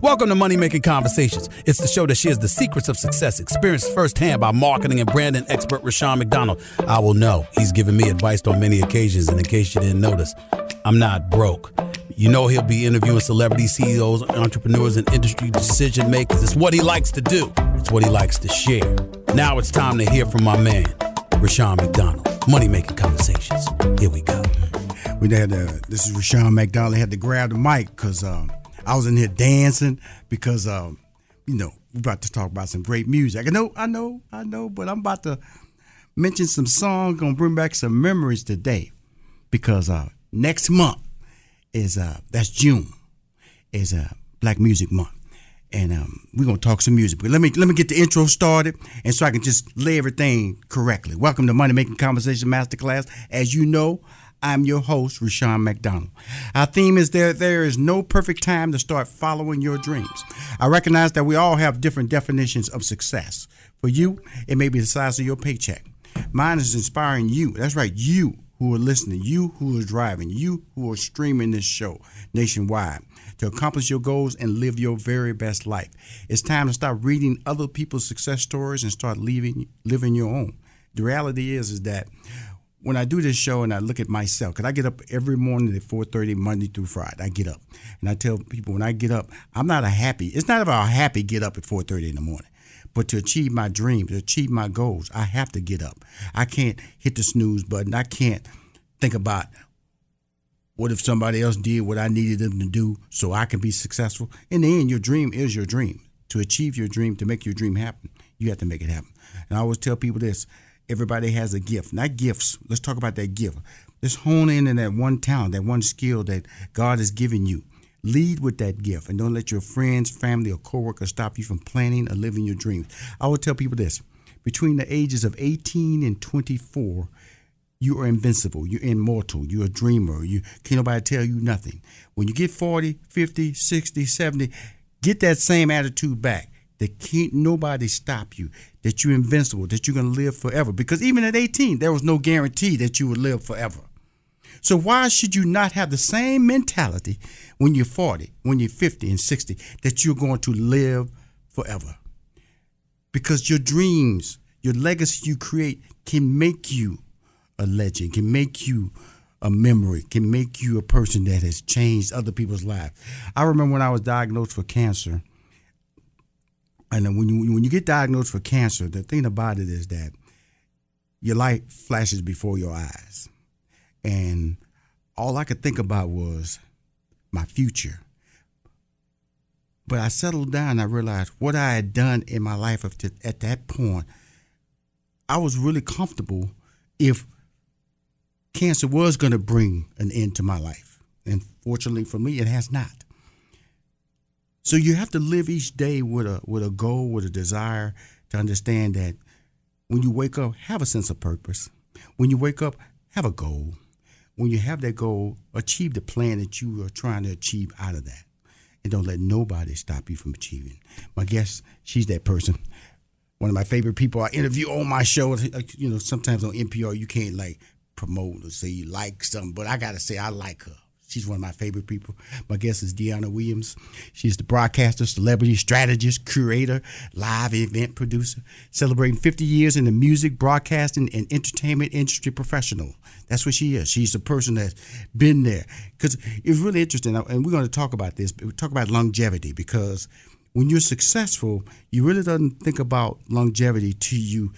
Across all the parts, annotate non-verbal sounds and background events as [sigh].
Welcome to Money Making Conversations. It's the show that shares the secrets of success, experienced firsthand by marketing and branding expert Rushion McDonald. I will know he's given me advice on many occasions, and in case you didn't notice, I'm not broke. You know he'll be interviewing celebrity CEOs, entrepreneurs, and industry decision makers. It's what he likes to do. It's what he likes to share. Now it's time to hear from my man, Rushion McDonald. Money Making Conversations. Here we go. We had to, this is Rushion McDonald. He had to grab the mic because um, I was in here dancing because um, you know we're about to talk about some great music. I know, I know, I know, but I'm about to mention some songs gonna bring back some memories today because uh, next month is uh, that's June is uh, Black Music Month. And um, we're gonna talk some music. But let me let me get the intro started, and so I can just lay everything correctly. Welcome to Money Making Conversation Masterclass. As you know, I'm your host, Rushion McDonald. Our theme is there there is no perfect time to start following your dreams. I recognize that we all have different definitions of success. For you, it may be the size of your paycheck. Mine is inspiring you. That's right, you who are listening, you who are driving, you who are streaming this show nationwide to accomplish your goals and live your very best life. It's time to stop reading other people's success stories and start living living your own. The reality is is that when I do this show and I look at myself, because I get up every morning at 4.30, Monday through Friday, I get up. And I tell people when I get up, I'm not a happy, it's not about a happy get up at 4.30 in the morning. But to achieve my dreams, to achieve my goals, I have to get up. I can't hit the snooze button. I can't think about what if somebody else did what I needed them to do so I can be successful. In the end, your dream is your dream. To achieve your dream, to make your dream happen, you have to make it happen. And I always tell people this everybody has a gift, not gifts. Let's talk about that gift. Let's hone in on that one talent, that one skill that God has given you. Lead with that gift and don't let your friends, family, or coworkers stop you from planning or living your dreams. I will tell people this between the ages of 18 and 24, you are invincible. You're immortal. You're a dreamer. You can't nobody tell you nothing. When you get 40, 50, 60, 70, get that same attitude back. That can't nobody stop you. That you're invincible. That you're gonna live forever. Because even at 18, there was no guarantee that you would live forever. So why should you not have the same mentality when you're 40, when you're 50 and 60, that you're going to live forever? Because your dreams, your legacy you create can make you a legend, can make you a memory, can make you a person that has changed other people's lives. I remember when I was diagnosed for cancer, and when you when you get diagnosed for cancer, the thing about it is that your life flashes before your eyes, and all I could think about was my future. But I settled down. I realized what I had done in my life at that point. I was really comfortable if cancer was going to bring an end to my life. And fortunately for me, it has not. So you have to live each day with a with a goal, with a desire to understand that when you wake up, have a sense of purpose. When you wake up, have a goal. when you have that goal, achieve the plan that you are trying to achieve out of that. And don't let nobody stop you from achieving. My guest, she's that person. One of my favorite people I interview on my show. You know, sometimes on NPR you can't like promote or say you like something, but I gotta say I like her. She's one of my favorite people. My guest is Dyana Williams. She's the broadcaster, celebrity strategist, curator, live event producer, celebrating 50 years in the music, broadcasting, and entertainment industry professional. That's what she is. She's the person that's been there. Because it's really interesting, uh, and we're going to talk about this. We talk about longevity because when you're successful, you really don't think about longevity till you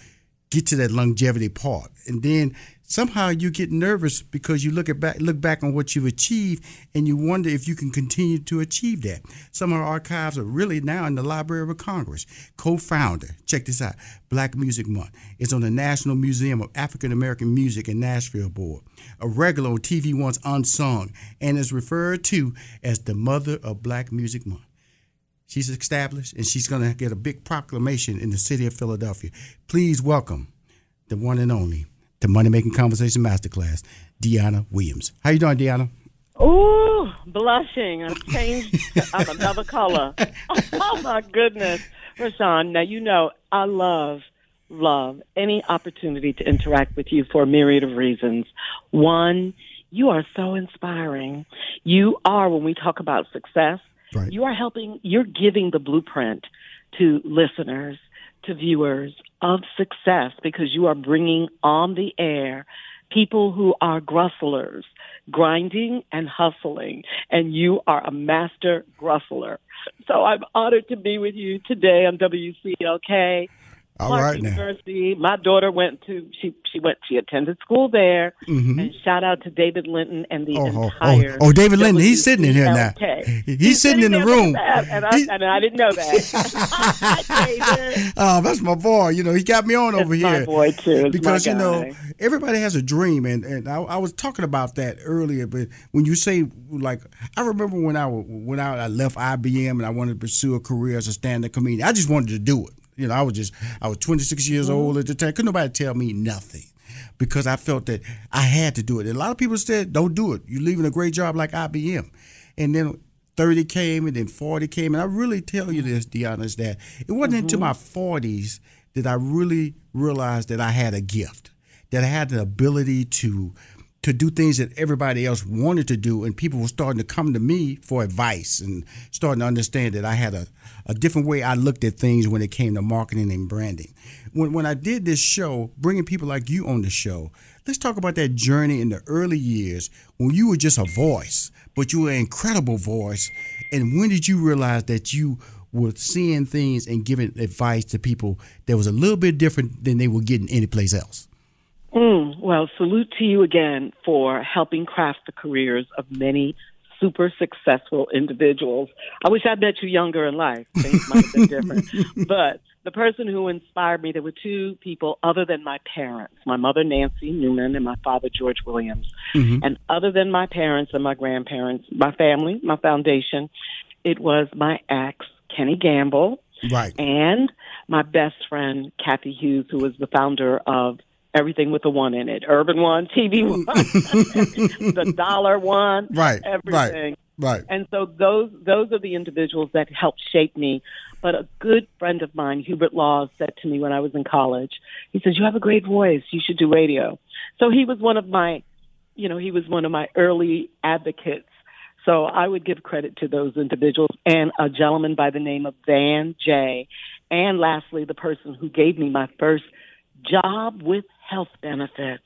get to that longevity part, and then somehow you get nervous because you look at back look back on what you've achieved and you wonder if you can continue to achieve that. Some of our archives are really now in the Library of Congress. Co-founder, check this out, Black Music Month. It's on the National Museum of African American Music in Nashville board. A regular on TV One's unsung and is referred to as the mother of Black Music Month. She's established and she's going to get a big proclamation in the city of Philadelphia. Please welcome the one and only the Money Making Conversation Masterclass, Dyana Williams. How you doing, Dyana? Ooh, blushing. I've changed. I'm another color. [laughs] Oh my goodness, Rushion. Now you know I love, love any opportunity to interact with you for a myriad of reasons. One, you are so inspiring. You are when we talk about success. Right. You are helping. You're giving the blueprint to listeners to viewers of success because you are bringing on the air people who are grustlers, grinding and hustling, and you are a master grustler. So I'm honored to be with you today on WCLK. All Clark right University. Now. My daughter went to she she went she attended school there. Mm-hmm. And shout out to David Linton and the oh, oh entire. Oh, oh, David Linton, he's sitting in here now. He's, he's sitting, sitting in the room, and I, and I, didn't know that. [laughs] [laughs] oh, that's my boy. You know, he got me on over here. My boy too. It's because you know everybody has a dream, and and I, I, was talking about that earlier. But when you say like, I remember when I when I, I left IBM and I wanted to pursue a career as a stand-up comedian. I just wanted to do it. You know, I was just I was 26 years mm-hmm. old at the time. Couldn't nobody tell me nothing because I felt that I had to do it. And a lot of people said, "Don't do it. You're leaving a great job like IBM." And then 30 came, and then 40 came, and I really tell you this, Dyana, is that it wasn't mm-hmm. into my 40s that I really realized that I had a gift, that I had the ability to to do things that everybody else wanted to do, and people were starting to come to me for advice and starting to understand that I had a, a different way I looked at things when it came to marketing and branding. When, when I did this show, bringing people like you on the show, let's talk about that journey in the early years when you were just a voice, but you were an incredible voice. And when did you realize that you were seeing things and giving advice to people that was a little bit different than they were getting anyplace else? Mm, well, salute to you again for helping craft the careers of many super successful individuals. I wish I'd met you younger in life. Things might have been different. [laughs] but the person who inspired me, there were two people other than my parents, my mother, Nancy Newman, and my father, George Williams. Mm-hmm. And other than my parents and my grandparents, my family, my foundation, it was my ex, Kenny Gamble. Right. And my best friend, Cathy Hughes, who was the founder of everything with the one in it. Urban One, TV One, [laughs] [laughs] the dollar one, right, everything. Right, right. And so those those are the individuals that helped shape me. But a good friend of mine, Hubert Laws, said to me when I was in college, he says, "You have a great voice. You should do radio." So he was one of my, you know, he was one of my early advocates. So I would give credit to those individuals and a gentleman by the name of Van Jay. And lastly, the person who gave me my first job with health benefits.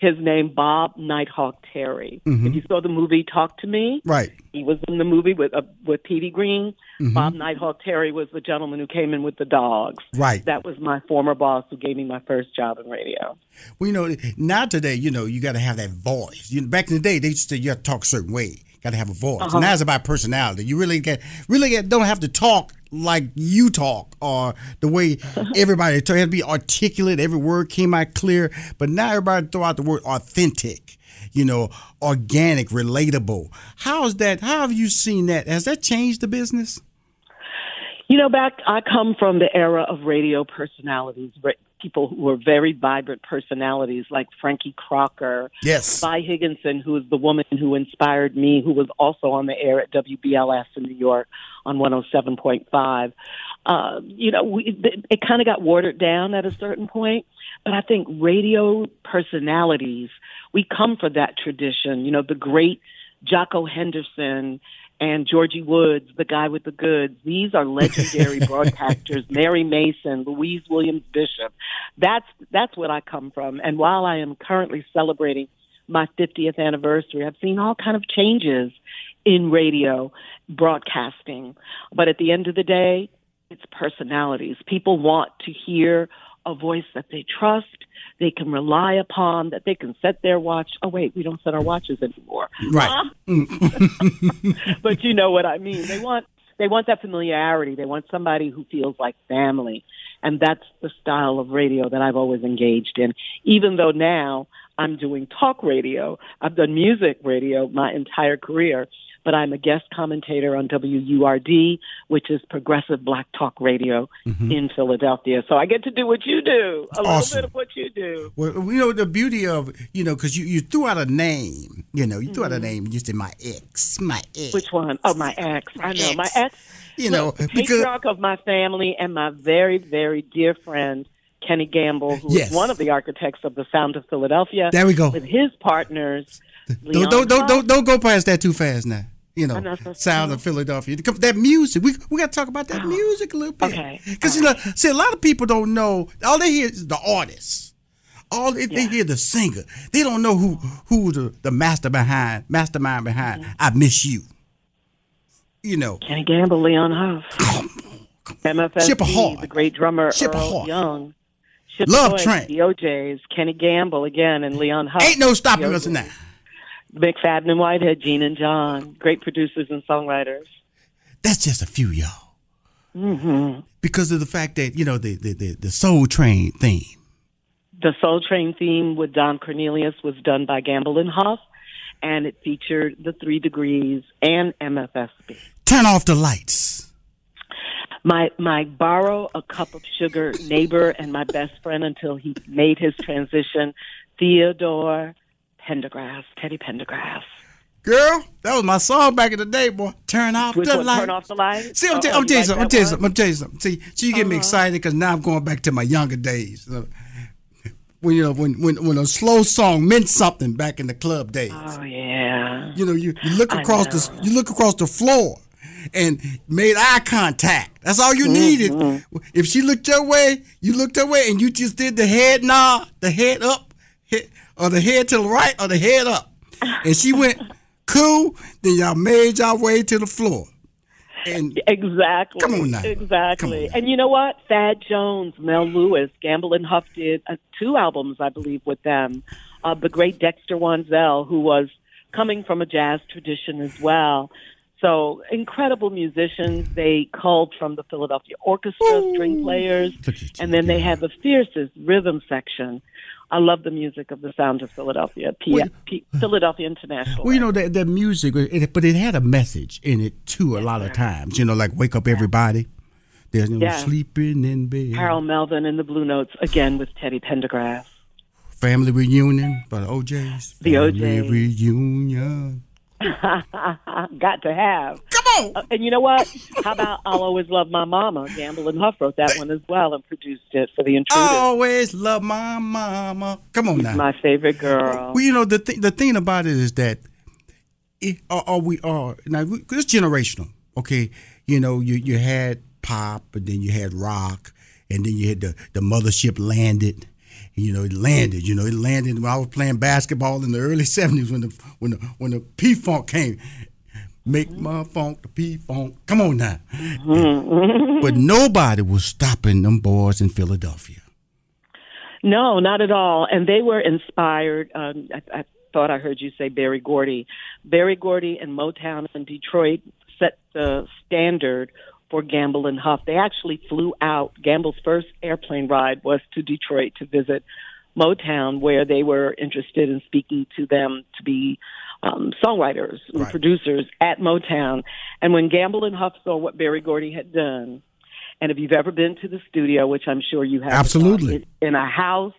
His name Bob Nighthawk Terry. Mm-hmm. If you saw the movie Talk to Me, right? He was in the movie with uh, with Petey Greene. Mm-hmm. Bob Nighthawk Terry was the gentleman who came in with the dogs. Right. That was my former boss who gave me my first job in radio. Well, you know, now today, you know, you got to have that voice. You know, back in the day, they used to you have to talk a certain way. Got to have a voice. Uh-huh. Now it's about personality. You really get really get, don't have to talk like you talk or the way [laughs] everybody talk. It had to be articulate. Every word came out clear. But now everybody throw out the word authentic. You know, organic, relatable. How is that? How have you seen that? Has that changed the business? You know, back I come from the era of radio personalities, people who were very vibrant personalities like Frankie Crocker, Yes. Vy Higginsen, who is the woman who inspired me, who was also on the air at WBLS in New York on 107.5. Uh, you know, we, it, it kind of got watered down at a certain point, but I think radio personalities, we come from that tradition. You know, the great Jocko Henderson and Georgie Woods, the guy with the goods. These are legendary [laughs] broadcasters. Mary Mason, Louise Williams Bishop. That's that's what I come from. And while I am currently celebrating my 50th anniversary, I've seen all kind of changes in radio broadcasting. But at the end of the day, it's personalities. People want to hear a voice that they trust, they can rely upon, that they can set their watch. Oh wait, we don't set our watches anymore. Right. Mm. [laughs] [laughs] but you know what I mean. They want they want that familiarity. They want somebody who feels like family. And that's the style of radio that I've always engaged in. Even though now I'm doing talk radio, I've done music radio my entire career, but I'm a guest commentator on WURD, which is progressive black talk radio mm-hmm. in Philadelphia. So I get to do what you do, a little bit of what you do. Well, you know the beauty of you know because you, you threw out a name. You know you threw out a mm-hmm. name. You said my ex, my ex. Which one? Oh, my ex. I know my ex. You know Look, because patriarch of my family and my very, very dear friend Kenny Gamble, who is Yes. one of the architects of the Sound of Philadelphia. There we go. With his partners, don't don't don't, don't don't go past that too fast now. You know, I'm not supposed to. sound of Philadelphia. That music, we we got to talk about that music a little bit. Okay. Because you know, see, a lot of people don't know. All they hear is the artist. All they, they Yeah. hear the singer. They don't know who who the the master behind mastermind behind. Mm-hmm. I miss you. You know, Kenny Gamble, Leon Huff, MFSB, Heart. the great drummer Ship Earl Heart. Young, Ship Love Ahoy, Train. the O'Jays, Kenny Gamble again, and Leon Huff. ain't no stopping us now. McFadden and Whitehead, Gene and John, great producers and songwriters. That's just a few, y'all. Mm-hmm. Because of the fact that you know the the the, the Soul Train theme. The Soul Train theme with Don Cornelius was done by Gamble and Huff, and it featured the Three Degrees and MFSB. Turn off the lights. My my borrow a cup of sugar neighbor and my best friend until he made his transition, Theodore Pendergrass, Teddy Pendergrass. Girl, that was my song back in the day, boy. Turn off Which the one? lights. Turn off the light. See, I'm, tell- I'm telling you something. I'm telling you something. I'm telling you something. See, so you get me excited because now I'm going back to my younger days. Uh, when you know when when when a slow song meant something back in the club days. Oh yeah. You know, you, you look across the you look across the floor and made eye contact. That's all you needed. Mm-hmm. If she looked your way, you looked her way, and you just did the head nod, the head up, head, or the head to the right, or the head up, and she went cool. Then y'all made y'all way to the floor. And Exactly. Come on now. Exactly. On. And you know what? Thad Jones, Mel Lewis, Gamble and Huff did uh, two albums, I believe, with them. Uh, the great Dexter Wansel, who was coming from a jazz tradition as well. So incredible musicians. They culled from the Philadelphia Orchestra, string players, Look at you, and then they had the fiercest rhythm section. I love the music of the Sound of Philadelphia, P- Well- P- Philadelphia International. Well, you know that that music, it, but it had a message in it too. A lot of times, you know, like "Wake Up Everybody." There's no Yeah. sleeping in bed. Harold Melvin and the Blue Notes again with Teddy Pendergrass. Family reunion by the O'Jays. The Family O'Jays. reunion. [laughs] Got to have. Come on. Uh, and you know what? How about I'll always love my mama? Gamble and Huff wrote that one as well and produced it for the Intruders. I always love my mama. Come on now. My favorite girl. Well, you know the th- the thing about it is that it, are, are we are now we- it's generational. Okay, you know you you had pop and then you had rock and then you had the the mothership landed. You know, it landed. You know, it landed when I was playing basketball in the early [laughs] '70s when the when the when the P Funk came. Make my funk the P Funk. Come on now. but nobody was stopping them boys in Philadelphia. No, not at all. And they were inspired. Um, I, I thought I heard you say Berry Gordy. Berry Gordy and Motown in Detroit set the standard for Gamble and Huff. They actually flew out. Gamble's first airplane ride was to Detroit to visit Motown, where they were interested in speaking to them to be um, songwriters and Right. producers at Motown. And when Gamble and Huff saw what Berry Gordy had done, And if you've ever been to the studio, which I'm sure you have, Absolutely. in a house,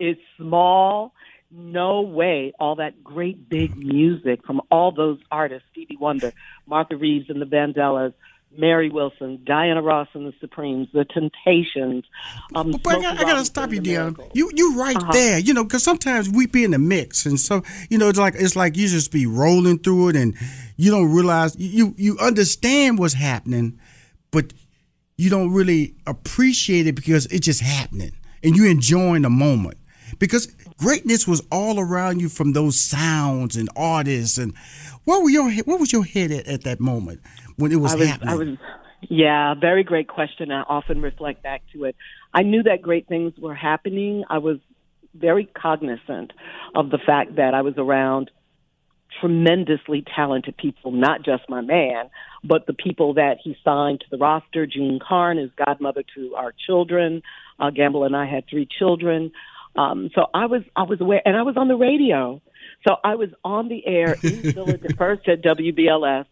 it's small. No way, all that great big music from all those artists, Stevie Wonder, Martha Reeves and the Vandellas, Mary Wilson, Diana Ross and the Supremes, The Temptations. Um, But I got, I got to stop you. Miracles. You you right Uh-huh. there, you know, because sometimes we be in the mix, and so you know, it's like it's like you just be rolling through it, and you don't realize you you understand what's happening, but you don't really appreciate it because it's just happening, and you enjoying the moment because greatness was all around you from those sounds and artists, and what were your what was your head at at that moment when it was, I was, happening? I was, yeah, very great question. I often reflect back to it. I knew that great things were happening. I was very cognizant of the fact that I was around tremendously talented people, not just my man, but the people that he signed to the roster. Jean Carn is godmother to our children. Uh, Gamble and I had three children. Um, so I was, I was aware, and I was on the radio. So I was on the air in [laughs] Philadelphia, first at WBLS.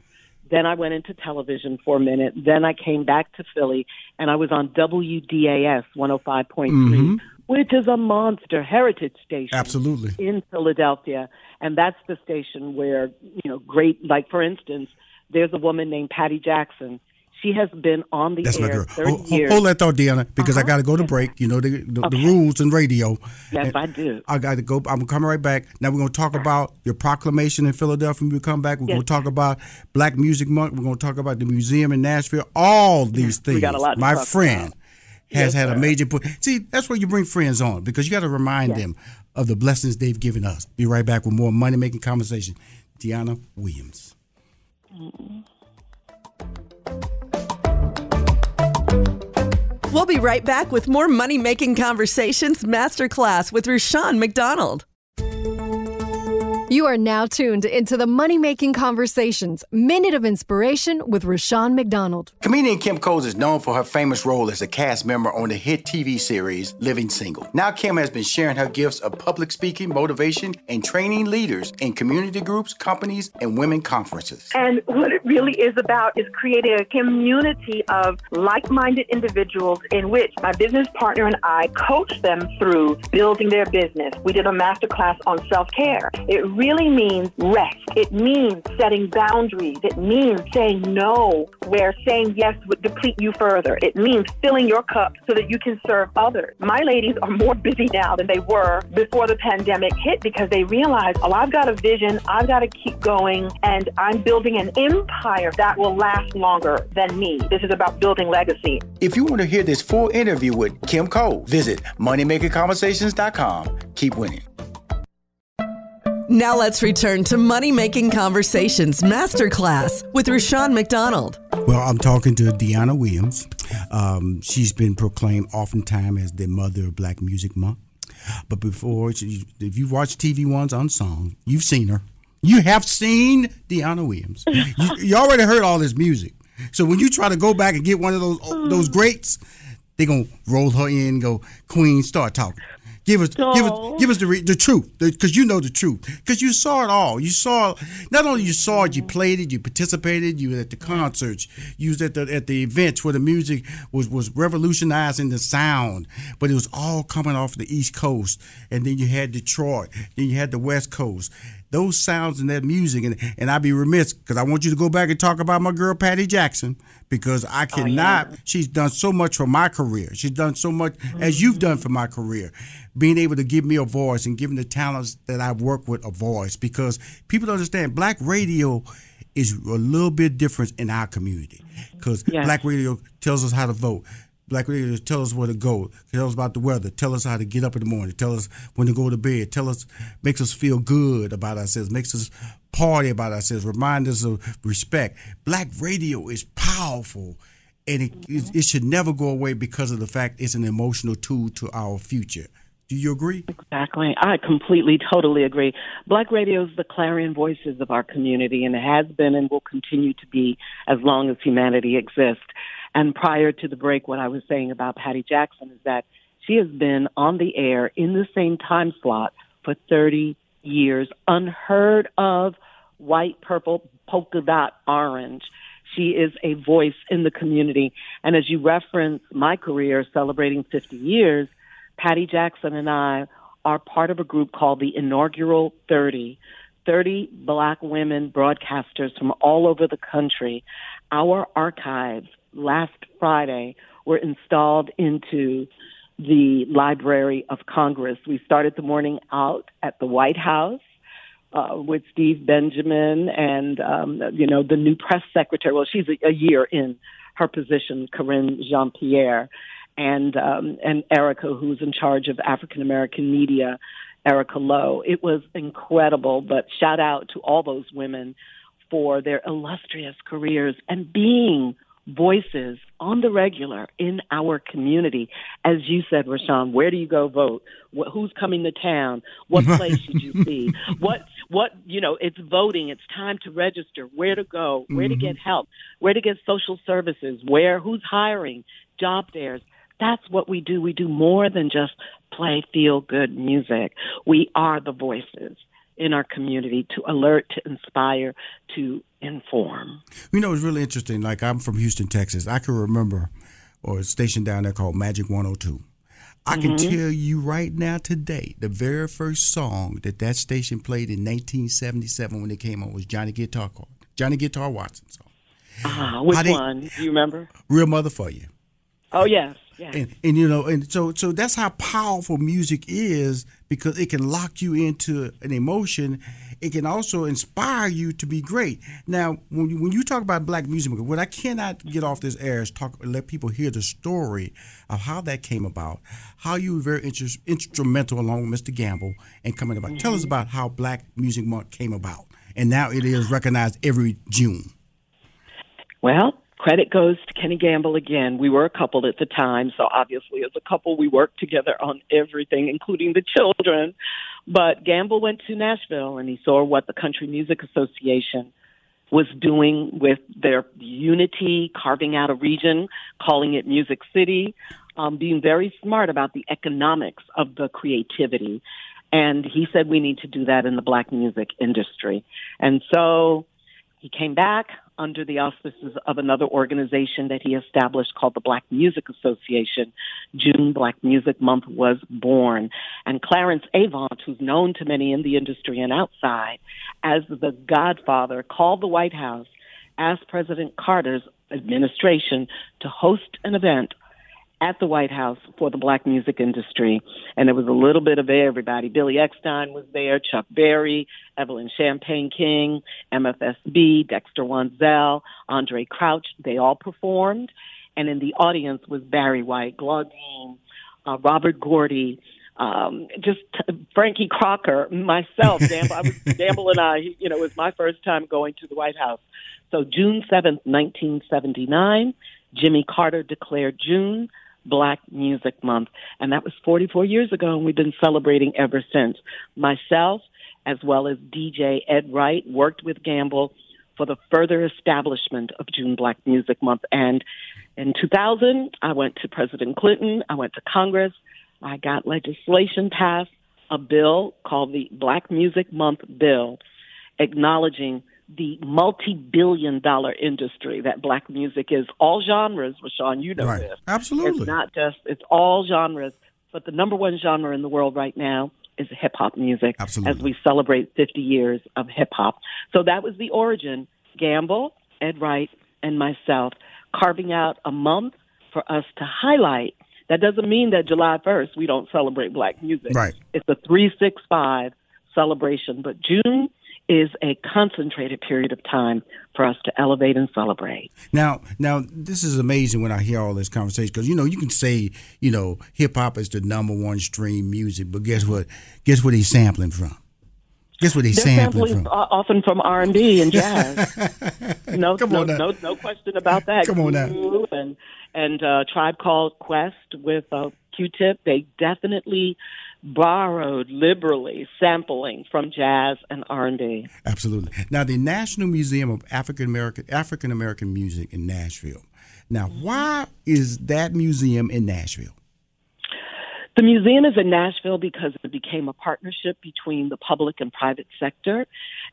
Then I went into television for a minute. Then I came back to Philly and I was on WDAS 105.3, mm-hmm. which is a monster heritage station Absolutely. in Philadelphia. And that's the station where, you know, great, like for instance, there's a woman named Patty Jackson. She has been on the That's my air girl. 30 Hold, years. hold that thought, Dyana, because I Uh-huh. got to go to break. You know the the, the rules in radio. Yes, And I do. I got to go. I'm coming right back. Now we're going to talk about your proclamation in Philadelphia. When we come back, we're going to talk about Black Music Month. We're going to talk about the museum in Nashville. All these We things. got a lot to my friend about. has Yes, had a major put. See, that's where you bring friends on because you got to remind them of the blessings they've given us. Be right back with more money making conversation. Dyana Williams. We'll be right back with more Money Making Conversations Masterclass with Rushion McDonald. You are now tuned into the Money Making Conversations Minute of Inspiration with Rushion McDonald. Comedian Kim Coles is known for her famous role as a cast member on the hit TV series Living Single. Now, Kim has been sharing her gifts of public speaking, motivation, and training leaders in community groups, companies, and women conferences. And what it really is about is creating a community of like minded individuals in which my business partner and I coach them through building their business. We did a masterclass on self care. It really means rest, it means setting boundaries, it means saying no where saying yes would deplete you further. It means filling your cup so that you can serve others. My ladies are more [laughs] busy now than they were before the pandemic hit because they realize, oh, I've got a vision, I've got to keep going, and I'm building an empire that will last longer than me. This is about building legacy. If you want to hear this full interview with Kim Cole, visit moneymakerconversations.com. Keep winning. Now let's return to Money Making Conversations Masterclass with Rushion McDonald. Well, I'm talking to Dyana Williams. Um, she's been proclaimed oftentimes as the mother of Black Music Month. But before, if you watch TV One's Unsung, you've seen her. You have seen Dyana Williams. You, you already heard all this music. So when you try to go back and get one of those those greats, they're gonna roll her in, and go Queen, start talking. Give us, give us, give us the re- the truth, because you know the truth, because you saw it all. You saw not only you saw it, you played it, you participated, you were at the concerts, you was at the at the events where the music was was revolutionizing the sound, but it was all coming off the East Coast, and then you had Detroit, then you had the West Coast. Those sounds and that music, and, and I'd be remiss because I want you to go back and talk about my girl Patty Jackson because I oh, cannot. She's done so much for my career. She's done so much as mm-hmm. you've done for my career, being able to give me a voice and giving the talents that I've worked with a voice. Because people don't understand, black radio is a little bit different in our community because Yes. black radio tells us how to vote. Black radio tell us where to go, tell us about the weather, tell us how to get up in the morning, tell us when to go to bed, tell us makes us feel good about ourselves, makes us party about ourselves, remind us of respect. Black radio is powerful and it, it, it should never go away because of the fact it's an emotional tool to our future. Do you agree? Exactly. I completely, totally agree. Black radio is the clarion voices of our community and it has been and will continue to be as long as humanity exists. And prior to the break, what I was saying about Patty Jackson is that she has been on the air in the same time slot for 30 years, unheard of white, purple, polka dot, orange. She is a voice in the community. And as you reference my career celebrating 50 years, Patty Jackson and I are part of a group called the Inaugural 30. 30 black women broadcasters from all over the country. Our archives last Friday were installed into the Library of Congress. We started the morning out at the White House. Uh, with Steve Benjamin and um, you know the new press secretary. Well, she's a, a year in her position, Karine Jean Pierre, and um, and Erica, who's in charge of African American media, Erica Loewe. It was incredible. But shout out to all those women for their illustrious careers and being voices on the regular in our community. As you said, Rushion, where do you go vote? What, who's coming to town? What [laughs] place should you see? What, what, you know, it's voting. It's time to register. Where to go? Where mm-hmm. to get help? Where to get social services? Where, who's hiring? Job fairs. That's what we do. We do more than just play feel good music. We are the voices in our community to alert, to inspire, to inform. You know, it's really interesting. Like I'm from Houston, Texas. I can remember or a station down there called Magic 102. I can mm-hmm. tell you right now today, the very first song that that station played in 1977 when it came on was Johnny Guitar Johnny Guitar Watson song. Uh, which they, one? Do you remember? Real Mother for You. Oh yes. And, and you know, and so so that's how powerful music is because it can lock you into an emotion. It can also inspire you to be great. Now, when you, when you talk about black music, what I cannot get off this air is talk let people hear the story of how that came about, how you were very inter- instrumental along with Mr. Gamble and coming about. Mm-hmm. Tell us mm-hmm. about how Black Music Month came about, and now it is recognized every June. Well, Credit goes to Kenny Gamble again. We were a couple at the time, so obviously, as a couple, we worked together on everything, including the children. But Gamble went to Nashville and he saw what the Country Music Association was doing with their unity, carving out a region, calling it Music City, um, being very smart about the economics of the creativity. And he said we need to do that in the black music industry. And so he came back under the auspices of another organization that he established called the Black Music Association. June Black Music Month was born. And Clarence Avant, who's known to many in the industry and outside as the godfather, called the White House, asked President Carter's administration to host an event at the White House for the black music industry. And there was a little bit of everybody. Billy Eckstine was there, Chuck Berry, Evelyn Champagne King, MFSB, Dexter Wansel, Andre Crouch. They all performed. And in the audience was Barry White, Claudine, uh, Robert Gordy, um, just t- Frankie Crocker, myself, Gamble, I was, [laughs] Gamble and I, you know, it was my first time going to the White House. So June 7th, 1979, Jimmy Carter declared June Black Music Month. And that was 44 years ago, and we've been celebrating ever since. Myself, as well as DJ Ed Wright, worked with Gamble for the further establishment of June Black Music Month. And in 2000, I went to President Clinton, I went to Congress, I got legislation passed, a bill called the Black Music Month Bill, acknowledging the multi-billion dollar industry that black music is. All genres, Rushion, you know right. this. Absolutely. It's not just, it's all genres. But the number one genre in the world right now is hip hop music. Absolutely. As we celebrate 50 years of hip hop. So that was the origin. Gamble, Ed Wright, and myself carving out a month for us to highlight. That doesn't mean that July 1st we don't celebrate black music. Right. It's a 365 celebration. But June is a concentrated period of time for us to elevate and celebrate. Now, now this is amazing when I hear all this conversation because you know you can say you know hip hop is the number one stream music, but guess what? Guess what he's sampling from? Guess what he's They're sampling, sampling from? Often from R and B and jazz. [laughs] no, Come no, no, no question about that. Come on now. And and uh, Tribe Called Quest with uh, Q-Tip. They definitely borrowed liberally, sampling from jazz and R&B. Absolutely. Now, the National Museum of African American African American Music in Nashville. Now, why is that museum in Nashville? The museum is in Nashville because it became a partnership between the public and private sector,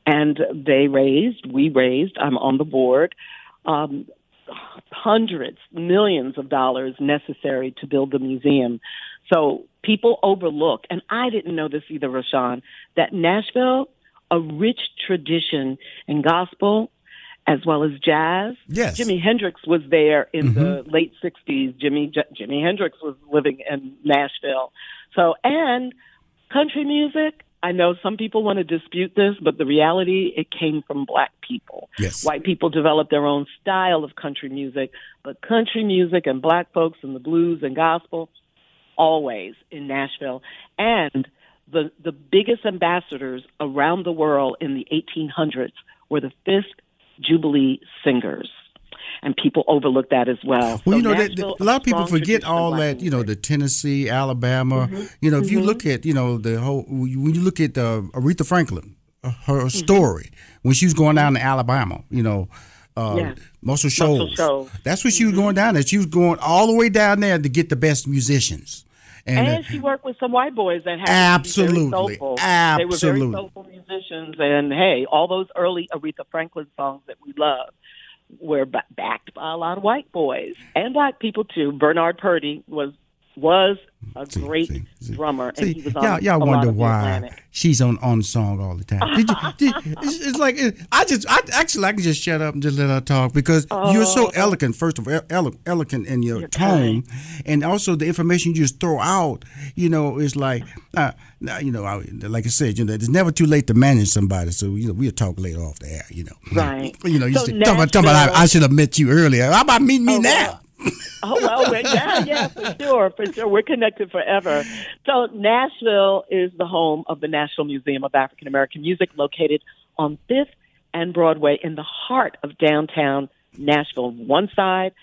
and they raised, we raised, I'm on the board, um, hundreds, millions of dollars necessary to build the museum. So people overlook, and I didn't know this either, Rushion, that Nashville, a rich tradition in gospel as well as jazz. Yes. Jimi Hendrix was there in Mhm. the late 60s. Jimmy J- Jimi Hendrix was living in Nashville. So, and country music, I know some people want to dispute this, but the reality, it came from black people. Yes. White people developed their own style of country music, but country music and black folks and the blues and gospel, always in Nashville. And the, the biggest ambassadors around the world in the 1800s were the Fisk Jubilee Singers. And people overlook that as well. Well, So you know, that, a lot of people forget all that. You know, the Tennessee, Alabama. Mm-hmm. You know, if you look at, you know, the whole when you look at uh, Aretha Franklin, her Mm-hmm. story when she was going down to Alabama. You know. Uh, Yeah. Muscle Muscle Shoals. Shoals. That's what she was going down there. She was going all the way down there to get the best musicians. And, And uh, she worked with some white boys that had Absolutely. To be very soulful. They were very soulful musicians, and hey, all those early Aretha Franklin songs that we love were ba- backed by a lot of white boys and black people too. Bernard Purdie was was a See, great see, see. drummer, and he was on y'all, y'all wonder why she's on on song all the time. Did you? [laughs] Did, it's, it's like I just, I actually, I can just shut up and just let her talk because you're so elegant. First of all, ele- elegant in your You're tone, and also the information you just throw out. You know, it's like, uh, now, you know, I, like I said, you know, it's never too late to manage somebody. So you know, we'll talk later off the air. You know, Right. You know, you So talk about, about I, I should have met you earlier. How about meet me Oh, now? well. [laughs] oh well, we're, yeah, [laughs] yeah, for sure, for sure. We're connected forever. So Nashville is the home of the National Museum of African American Music, located on Fifth and Broadway in the heart of downtown Nashville. One side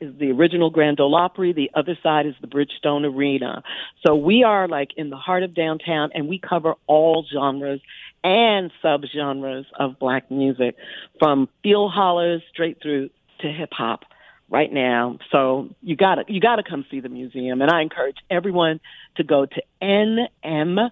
is the original Grand Ole Opry. The other side is the Bridgestone Arena. So we are like in the heart of downtown, and we cover all genres and subgenres of black music, from field hollers straight through to hip hop right now. So you gotta you gotta come see the museum, and I encourage everyone to go to nmaam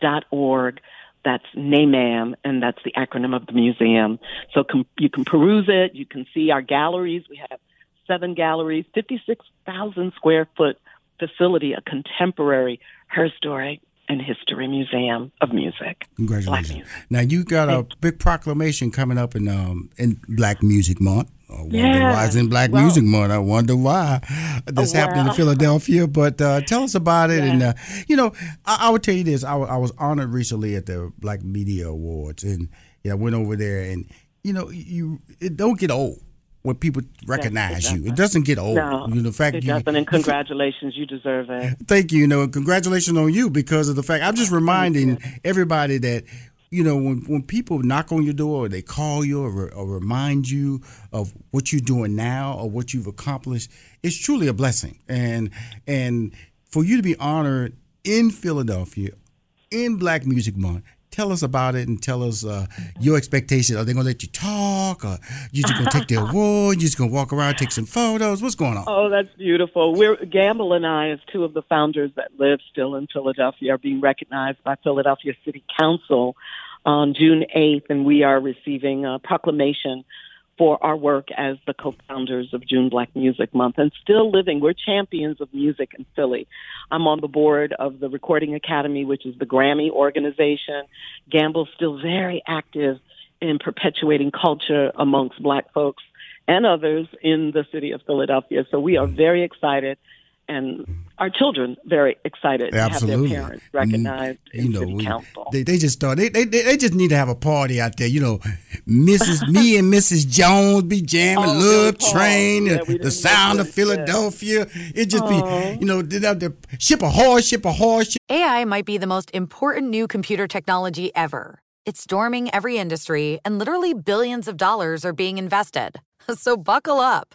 dot org. That's NAMAM, and that's the acronym of the museum. So com- you can peruse it. You can see our galleries. We have seven galleries, 56,000 square foot facility, a contemporary her story and history museum of music. Congratulations. music. Now you got a big proclamation coming up in um in Black Music Month. I wonder Yeah. why it's in Black Well- Music Month. I wonder why this Oh, happened in. [laughs] Philadelphia. But uh, tell us about it. Yeah. And uh, you know, I, I would tell you this: I, I was honored recently at the Black Media Awards, and yeah, I went over there, and you know, you it don't get old when people recognize you. It doesn't get old. No, you know, the fact it you, doesn't. And congratulations, you deserve it. Thank you. You know, congratulations on you because of the fact I'm just reminding everybody that you know when when people knock on your door or they call you or, or remind you of what you're doing now or what you've accomplished, it's truly a blessing. And and for you to be honored in Philadelphia in Black Music Month. Tell us about it and tell us uh, your expectations. Are they going to let you talk, or you just going to take the award? [laughs] You just going to walk around, take some photos? What's going on? Oh, that's beautiful. We're Gamble and I, as two of the founders that live still in Philadelphia, are being recognized by Philadelphia City Council on June 8th, and we are receiving a proclamation for our work as the co-founders of June Black Music Month and still living. We're champions of music in Philly. I'm on the board of the Recording Academy, which is the Grammy organization. Gamble's still very active in perpetuating culture amongst black folks and others in the city of Philadelphia. So we are very excited and our children very excited to have their parents recognized Mm, in you know, city council. They, they just start. They, they they they just need to have a party out there. You know, Mrs. me [laughs] and Mrs. Jones be jamming, Oh, Love Paul. Train, Yeah, the- the sound of mention it. Philadelphia. It just Oh. be you know, did have to ship a horse, ship a horse. AI might be the most important new computer technology ever. It's storming every industry, and literally billions of dollars are being invested. [laughs] So buckle up.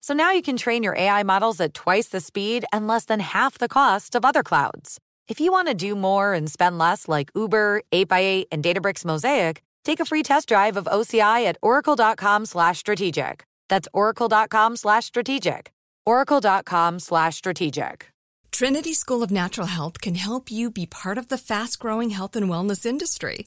So now you can train your AI models at twice the speed and less than half the cost of other clouds. If you want to do more and spend less like Uber, 8x8, and Databricks Mosaic, take a free test drive of OCI at oracle.com slash strategic. That's oracle.com slash strategic. oracle.com slash strategic. Trinity School of Natural Health can help you be part of the fast growing health and wellness industry.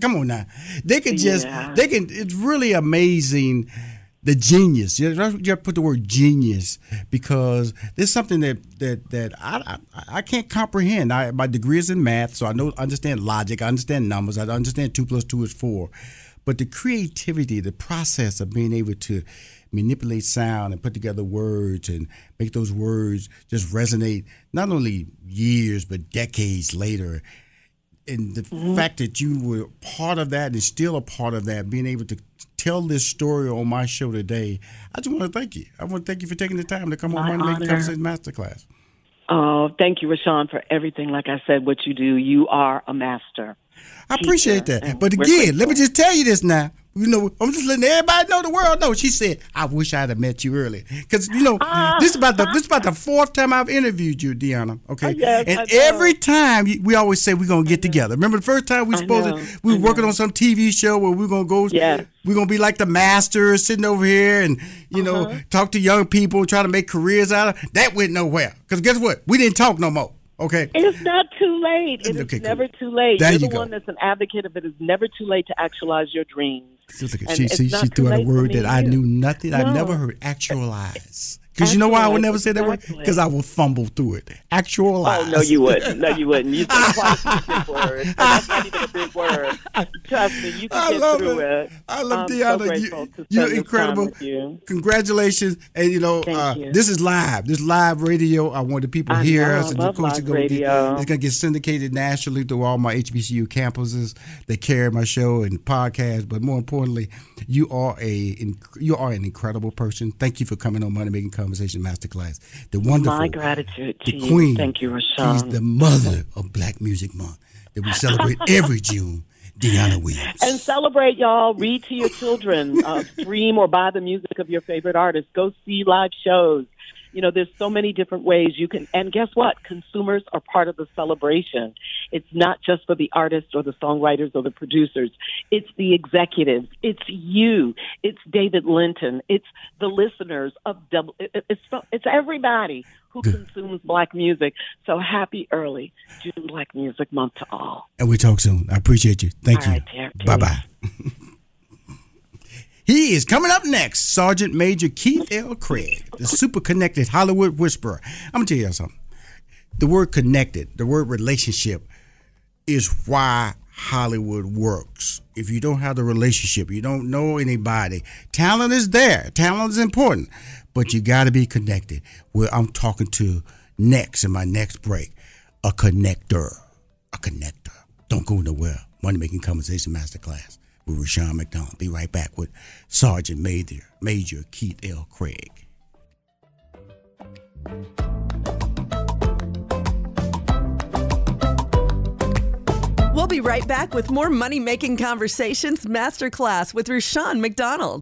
Come on now, they can just Yeah. they can. It's really amazing the genius. You have to put the word genius because there's something that that that I I, I can't comprehend. I, my degree is in math, so I know understand logic. I understand numbers. I understand two plus two is four, but the creativity, the process of being able to manipulate sound and put together words and make those words just resonate not only years but decades later and the mm-hmm. fact that you were part of that and still a part of that, being able to tell this story on my show today, I just want to thank you. I want to thank you for taking the time to come on My Money Making honor. Conversation Masterclass. Oh, thank you, Rushion, for everything. Like I said, what you do, you are a master. I appreciate that. and But again, let me just tell you this now. You know, I'm just letting everybody know the world know. She said, "I wish I'd have met you earlier," because you know this is about the this is about the [laughs] fourth time I've interviewed you, Dyana. Okay, yes, and every time we always say we're gonna get together. Remember the first time we supposed to we were working on some TV show where we're gonna go. Yes. We're gonna be like the masters sitting over here and you know Uh-huh. talk to young people, try to make careers out of. That went nowhere. Because guess what? We didn't talk no more. Okay. It's not too late. It is Okay, cool. never too late. There You're you the go. one that's an advocate of it is never too late to actualize your dreams. See, look at- she she, she threw out a word that I knew nothing. I No. never heard actualize. Because you know why I would never say that word? Because I would fumble through it. Actualize. Oh no, you wouldn't. No, you wouldn't. You said quite a few big words. And that's not even a big word. Trust me, you I get love through it. it. I love I'm so Dyana. grateful you, to you're incredible. you. Congratulations. And you know, Thank uh, you. this is live. This live radio. I want the people to I hear know, us. And love of course, it's gonna, get, radio. it's gonna get syndicated nationally through all my HBCU campuses that carry my show and podcast. But more importantly, you are a you are an incredible person. Thank you for coming on Money Making Conversation Masterclass. The wonderful My gratitude to you. queen. Thank you, She's the mother of Black Music Month that we celebrate [laughs] every June. Dyana Williams. And celebrate, y'all. Read to your children. Uh, [laughs] stream or buy the music of your favorite artist. Go see live shows. You know, there's so many different ways you can. And guess what? Consumers are part of the celebration. It's not just for the artists or the songwriters or the producers. It's the executives. It's you. It's David Linton. It's the listeners of double. it- it- It's it's everybody who consumes black music. So happy early June Black Music Month to all. And we talk soon. I appreciate you. Thank All you. right. Bye bye. [laughs] he is coming up next, Sergeant Major Keith L. Craig, the super connected Hollywood whisperer. I'm gonna tell you something. The word connected, the word relationship, is why Hollywood works. If you don't have the relationship, you don't know anybody. Talent is there. Talent is important, but you got to be connected. Where I'm talking to next in my next break, a connector, a connector. Don't go nowhere. Money Making Conversation Masterclass with Rushion McDonald. Be right back with Sergeant Major Major Keith L. Craig. We'll be right back with more money making conversations masterclass with Rushion McDonald.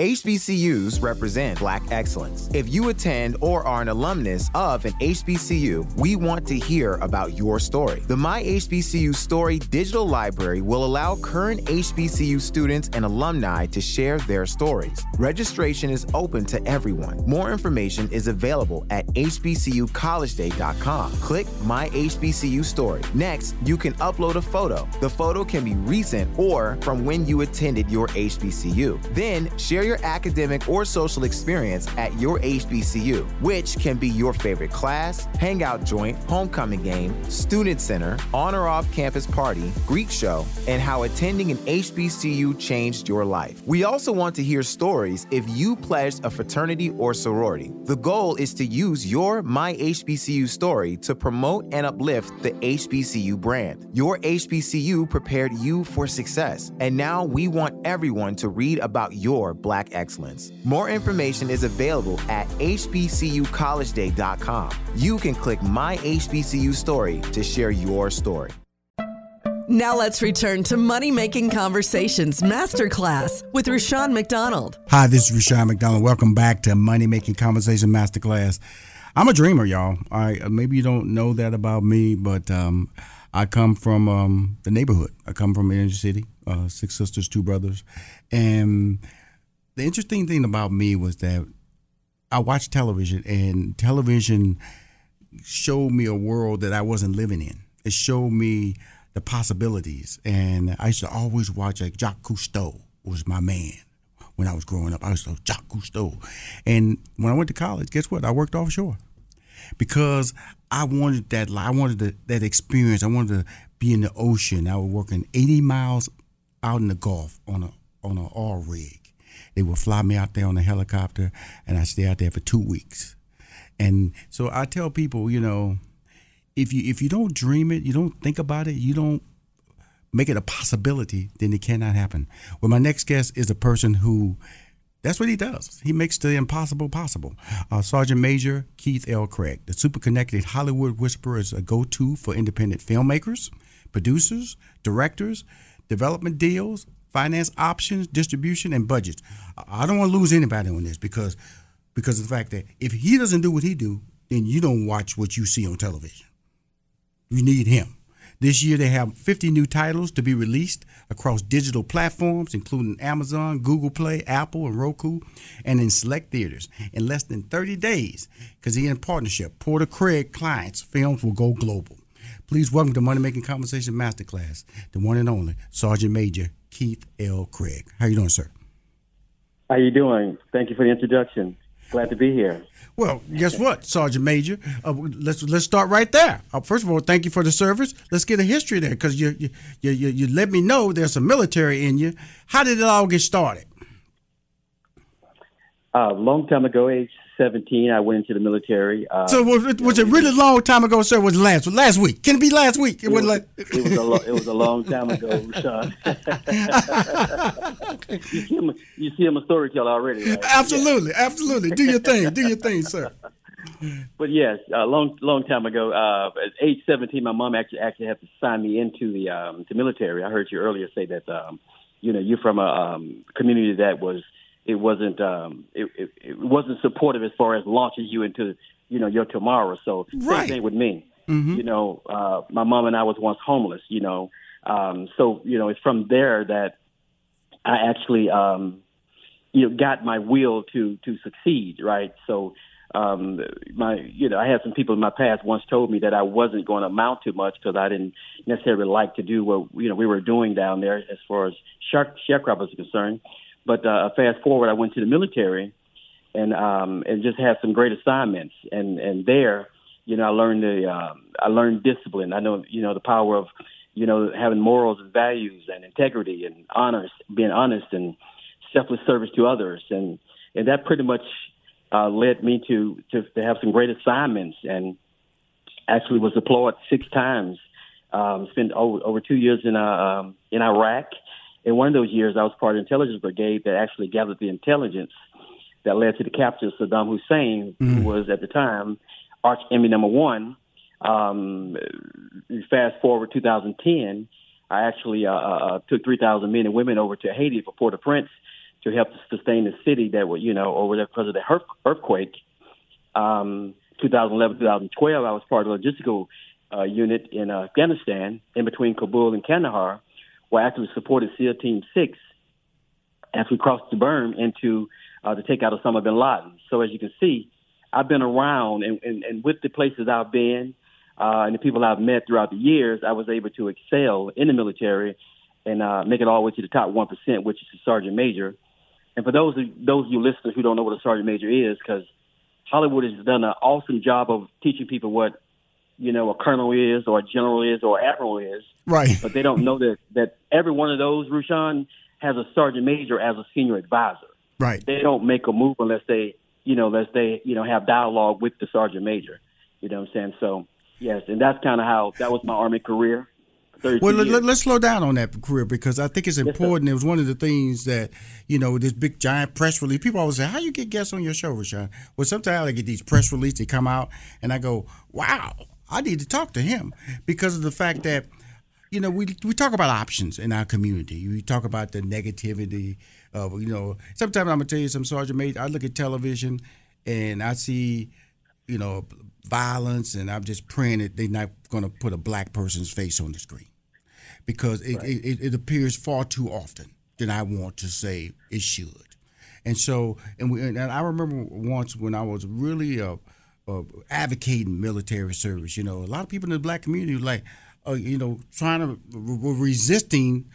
HBCUs represent Black excellence. If you attend or are an alumnus of an HBCU, we want to hear about your story. The My HBCU Story digital library will allow current HBCU students and alumni to share their stories. Registration is open to everyone. More information is available at hbcucollegeday.com. Click My HBCU Story. Next, you can upload a photo. The photo can be recent or from when you attended your HBCU. Then, share your academic or social experience at your HBCU, which can be your favorite class, hangout joint, homecoming game, student center, on or off campus party, Greek show, and how attending an HBCU changed your life. We also want to hear stories if you pledged a fraternity or sorority. The goal is to use your My HBCU story to promote and uplift the HBCU brand. Your HBCU prepared you for success, and now we want everyone to read about your Black excellence. More information is available at hbcucollegeday.com. You can click My HBCU Story to share your story. Now let's return to Money Making Conversations Masterclass with Rushion McDonald. Hi, this is Rushion McDonald. Welcome back to Money Making Conversation Masterclass. I'm a dreamer, y'all. I maybe you don't know that about me, but um, I come from um, the neighborhood. I come from inner city, uh, six sisters, two brothers, and the interesting thing about me was that I watched television, and television showed me a world that I wasn't living in. It showed me the possibilities, and I used to always watch like Jacques Cousteau was my man when I was growing up. I was like Jacques Cousteau, and when I went to college, guess what? I worked offshore because I wanted that. I wanted the, that experience. I wanted to be in the ocean. I was working 80 miles out in the Gulf on a on an oil rig they would fly me out there on a helicopter, and I stay out there for two weeks. And so I tell people, you know, if you if you don't dream it, you don't think about it, you don't make it a possibility, then it cannot happen. Well, my next guest is a person who that's what he does. He makes the impossible possible. Uh, Sergeant Major Keith L. Craig, the super connected Hollywood Whisperer, is a go to for independent filmmakers, producers, directors, development deals, finance options, distribution, and budgets. I don't want to lose anybody on this because because of the fact that if he doesn't do what he do, then you don't watch what you see on television. You need him. This year they have 50 new titles to be released across digital platforms, including Amazon, Google Play, Apple, and Roku, and in select theaters. In less than 30 days, because he in partnership, Porter Craig clients, films will go global. Please welcome to Money Making Conversation Masterclass, the one and only Sergeant Major Keith L. Craig. How you doing, sir? How you doing? Thank you for the introduction. Glad to be here. Well, guess what, Sergeant Major? Uh, let's let's start right there. Uh, first of all, thank you for the service. Let's get a history there because you, you you you let me know there's some military in you. How did it all get started? A uh, long time ago, age 17, I went into the military. Uh, so was it, was it really long time ago, sir? Was it last last week? Can it be last week? It, it was, like it was a lo- it was a long time ago, Sean. [laughs] you see him you see him a storyteller already. Right? [laughs] Absolutely, yeah. absolutely. Do your thing, do your thing, sir. [laughs] But yes, a long long time ago, uh, at age 17, my mom actually actually had to sign me into the um, the military. I heard you earlier say that um, you know you're from a um, community that was it wasn't um, it, it, it wasn't supportive as far as launching you into you know your tomorrow. So right. same thing with me. Mm-hmm. You know, uh, my mom and I was once homeless. You know, um, so you know it's from there that I actually um, you know got my will to to succeed. Right, so. Um, my, you know, I had some people in my past once told me that I wasn't going to amount to much because I didn't necessarily like to do what you know we were doing down there as far as shark sharecroppers are concerned. But uh, fast forward, I went to the military, and um, and just had some great assignments. And and there, you know, I learned the um, I learned discipline. I know you know the power of you know having morals and values and integrity and honest, being honest and selfless service to others. And and that pretty much uh, led me to, to to have some great assignments. And actually was deployed six times. Um, spent over, over two years in uh, um, in Iraq in one of those years, I was part of the intelligence brigade that actually gathered the intelligence that led to the capture of Saddam Hussein, mm. who was at the time arch enemy number one. Um, fast forward 2010, I actually uh, uh, uh took 3,000 men and women over to Haiti for Port-au-Prince to help sustain the city that were, you know, over there because of the earthquake. Um, 2011, 2012, I was part of the logistical uh, unit in Afghanistan, in between Kabul and Kandahar, where I actually supported SEAL Team Six as we crossed the berm into uh, the takeout of Osama bin Laden. So as you can see, I've been around, and, and, and with the places I've been uh, and the people I've met throughout the years, I was able to excel in the military and uh, make it all the way to the top one percent, which is a sergeant major. And for those of, those of you listeners who don't know what a sergeant major is, because Hollywood has done an awesome job of teaching people what you know a colonel is, or a general is, or admiral is. Right. But they don't know that that every one of those, Rushion, has a sergeant major as a senior advisor. Right. They don't make a move unless they, you know, unless they, you know, have dialogue with the sergeant major. You know what I'm saying? So yes, and that's kind of how that was my army career. Well, let, us slow down on that career because I think it's important. Yes, it was one of the things that, you know, this big giant press release. People always say, "How you get guests on your show, Rushion?" Well, sometimes I get these press releases. They come out, and I go, "Wow, I need to talk to him," because of the fact that, you know, we we talk about options in our community. We talk about the negativity of, you know. Sometimes I'm gonna tell you, some sergeant major. I look at television, and I see, you know, violence, and I'm just praying that they're not going to put a black person's face on the screen because it, right. it, it, appears far too often than I want to say it should. And so, and, we, and I remember once when I was really uh, uh, advocating military service, you know, a lot of people in the black community like, uh, you know, trying to, resisting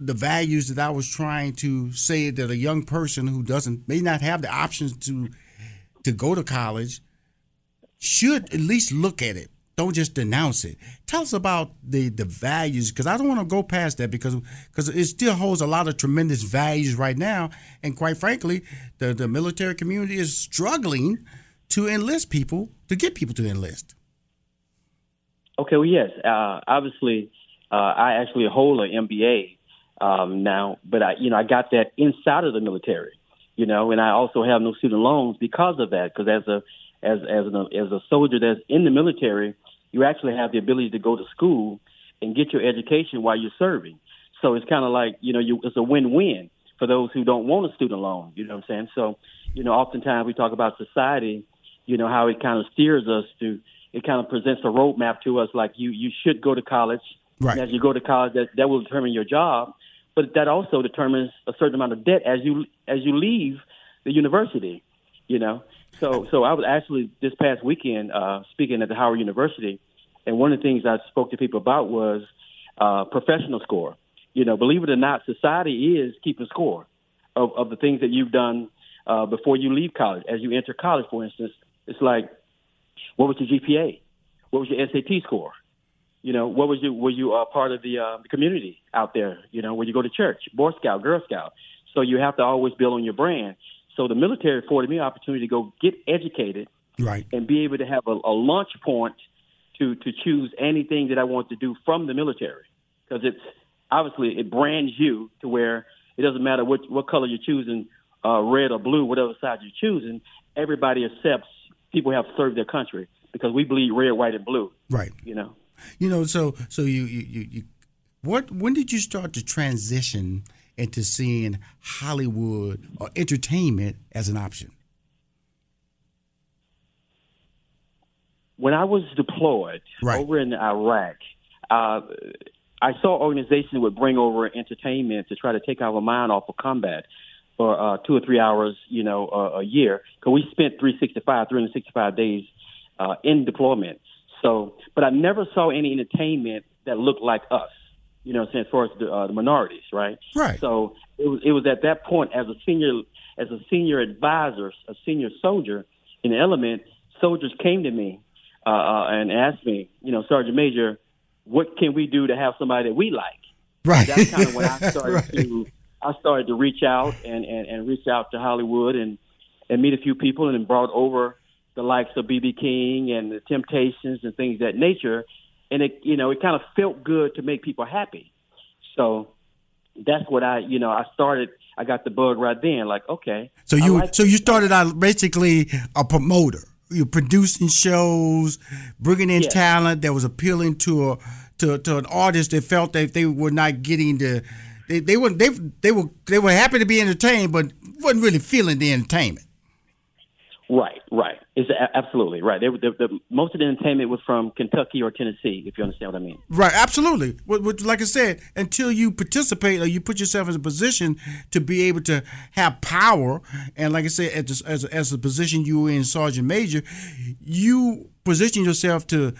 the values that I was trying to say that a young person who doesn't, may not have the options to, to go to college should at least look at it. Don't just denounce it. Tell us about the the values because I don't want to go past that because because it still holds a lot of tremendous values right now, and quite frankly, the the military community is struggling to enlist people to get people to enlist. Okay, well, yes, uh, obviously, uh, I actually hold an MBA um, now, but I you know I got that inside of the military, you know, and I also have no student loans because of that because as a as as as a soldier that's in the military, you actually have the ability to go to school and get your education while you're serving. So it's kind of like, you know, you, it's a win-win for those who don't want a student loan. You know what I'm saying? So, you know, oftentimes we talk about society, you know, how it kind of steers us to, it kind of presents a roadmap to us like you, you should go to college. Right. And as you go to college, that, that will determine your job. But that also determines a certain amount of debt as you, as you leave the university, you know. So, so I was actually this past weekend uh, speaking at the Howard University, and one of the things I spoke to people about was uh, professional score. You know, believe it or not, society is keeping score of, of the things that you've done uh, before you leave college. As you enter college, for instance, it's like, what was your GPA? What was your SAT score? You know, what was you? Were you uh, part of the, uh, the community out there? You know, when you go to church, Boy Scout, Girl Scout. So you have to always build on your brand. So the military afforded me an opportunity to go get educated, right, and be able to have a, a launch point to to choose anything that I want to do from the military because it's obviously it brands you to where it doesn't matter what what color you're choosing, uh, red or blue, whatever side you're choosing. Everybody accepts people have served their country because we bleed red, white, and blue. Right. You know. You know. So so you you you. you what when did you start to transition into seeing Hollywood or entertainment as an option? When I was deployed right. over in Iraq, uh, I saw organizations would bring over entertainment to try to take our mind off of combat for uh, two or three hours, you know, uh, a year. Because we spent 365, 365 days uh, in deployment. So, but I never saw any entertainment that looked like us you know, as far as the, uh, the minorities, right? Right. So it was it was at that point as a senior as a senior advisor, a senior soldier in the element, soldiers came to me uh, uh, and asked me, you know, Sergeant Major, what can we do to have somebody that we like? Right. That's kind of when I started [laughs] right. to I started to reach out and, and, and reach out to Hollywood and and meet a few people and brought over the likes of BB King and the Temptations and things of that nature and it you know it kind of felt good to make people happy. So that's what I you know I started. I got the bug right then. Like okay. So you like so you started out basically a promoter. You're producing shows, bringing in Yes. talent that was appealing to a to, to an artist that felt that they were not getting the they they were they they were they were happy to be entertained, but wasn't really feeling the entertainment. Right, right. It's a- absolutely right. They, the, the most of the entertainment was from Kentucky or Tennessee, if you understand what I mean. Right, absolutely. Like I said, until you participate or you put yourself in a position to be able to have power, and like I said, as as, as a position you were in sergeant major, you position yourself to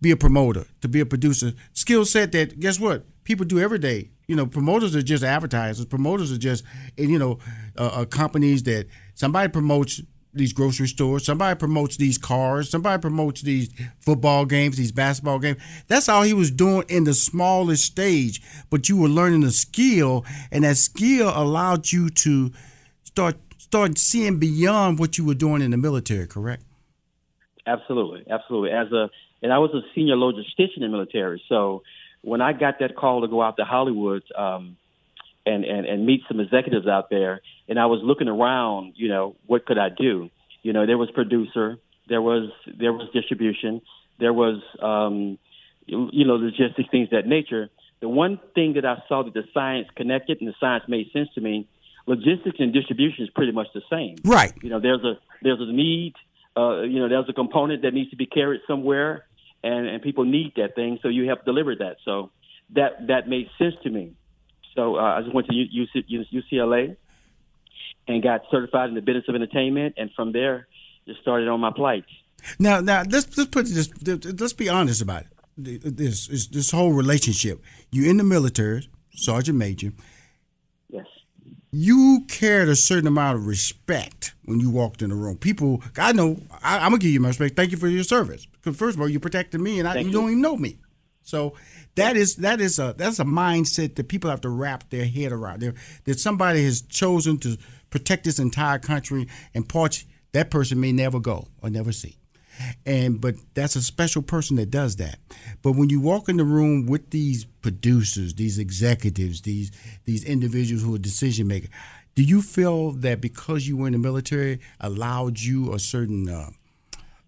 be a promoter, to be a producer. Skill set that guess what people do every day. You know, promoters are just advertisers. Promoters are just you know uh, uh, companies that somebody promotes these grocery stores. Somebody promotes these cars. Somebody promotes these football games, these basketball games. That's all he was doing in the smallest stage. But you were learning a skill, and that skill allowed you to start start seeing beyond what you were doing in the military. Correct? Absolutely, absolutely. As a and I was a senior logistician in the military, so when I got that call to go out to Hollywood um, and, and and meet some executives out there, and I was looking around, you know, what could I do? You know, there was producer, there was there was distribution, there was um, you know logistics, things of that nature. The one thing that I saw that the science connected and the science made sense to me, logistics and distribution is pretty much the same. Right. You know, there's a there's a need. Uh, you know, there's a component that needs to be carried somewhere, and and people need that thing, so you to deliver that. So that that made sense to me. So uh, I just went to UC, UCLA and got certified in the business of entertainment, and from there, just started on my plight. Now, now let's let's put this. Let's be honest about it. This, this whole relationship. You in the military, sergeant major. You carried a certain amount of respect when you walked in the room. People, I know. I, I'm gonna give you my respect. Thank you for your service. Because first of all, you protected me, and I, you, you. don't even know me. So that is that is a that's a mindset that people have to wrap their head around. There, that somebody has chosen to protect this entire country, and parts that person may never go or never see. And but that's a special person that does that. But when you walk in the room with these producers, these executives, these these individuals who are decision makers, do you feel that because you were in the military allowed you a certain uh,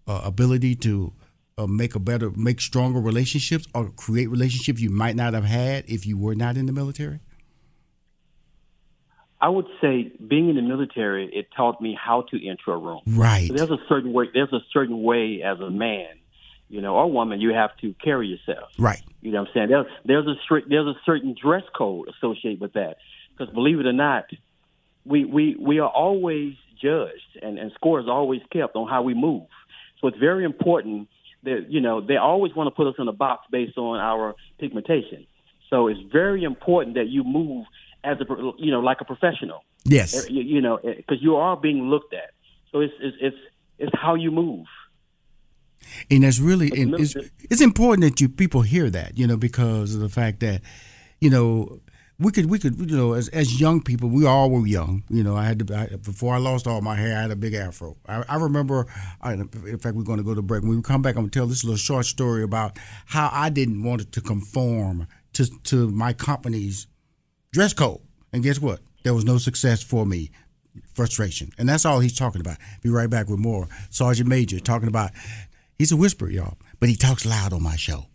uh, ability to uh, make a better, make stronger relationships, or create relationships you might not have had if you were not in the military? I would say being in the military, it taught me how to enter a room. Right. So there's a certain way. There's a certain way as a man, you know, or woman, you have to carry yourself. Right. You know what I'm saying? There's there's a strict there's a certain dress code associated with that. Because believe it or not, we we we are always judged and and scores are always kept on how we move. So it's very important that you know they always want to put us in a box based on our pigmentation. So it's very important that you move as a you know like a professional. Yes. Er, you, you know eh, because you are being looked at. So it's it's it's, it's how you move. and that's really and it's, it's important that you people hear that you know because of the fact that you know we could we could you know as as young people we all were young you know I had to I, before I lost all my hair I had a big afro I, I remember I, in fact we're going to go to break when we come back I'm going to tell this little short story about how I didn't want to conform to to my company's dress code. And guess what? There was no success for me. Frustration. And that's all he's talking about. Be right back with more. Sergeant Major talking about He's a whisperer, y'all, but he talks loud on my show.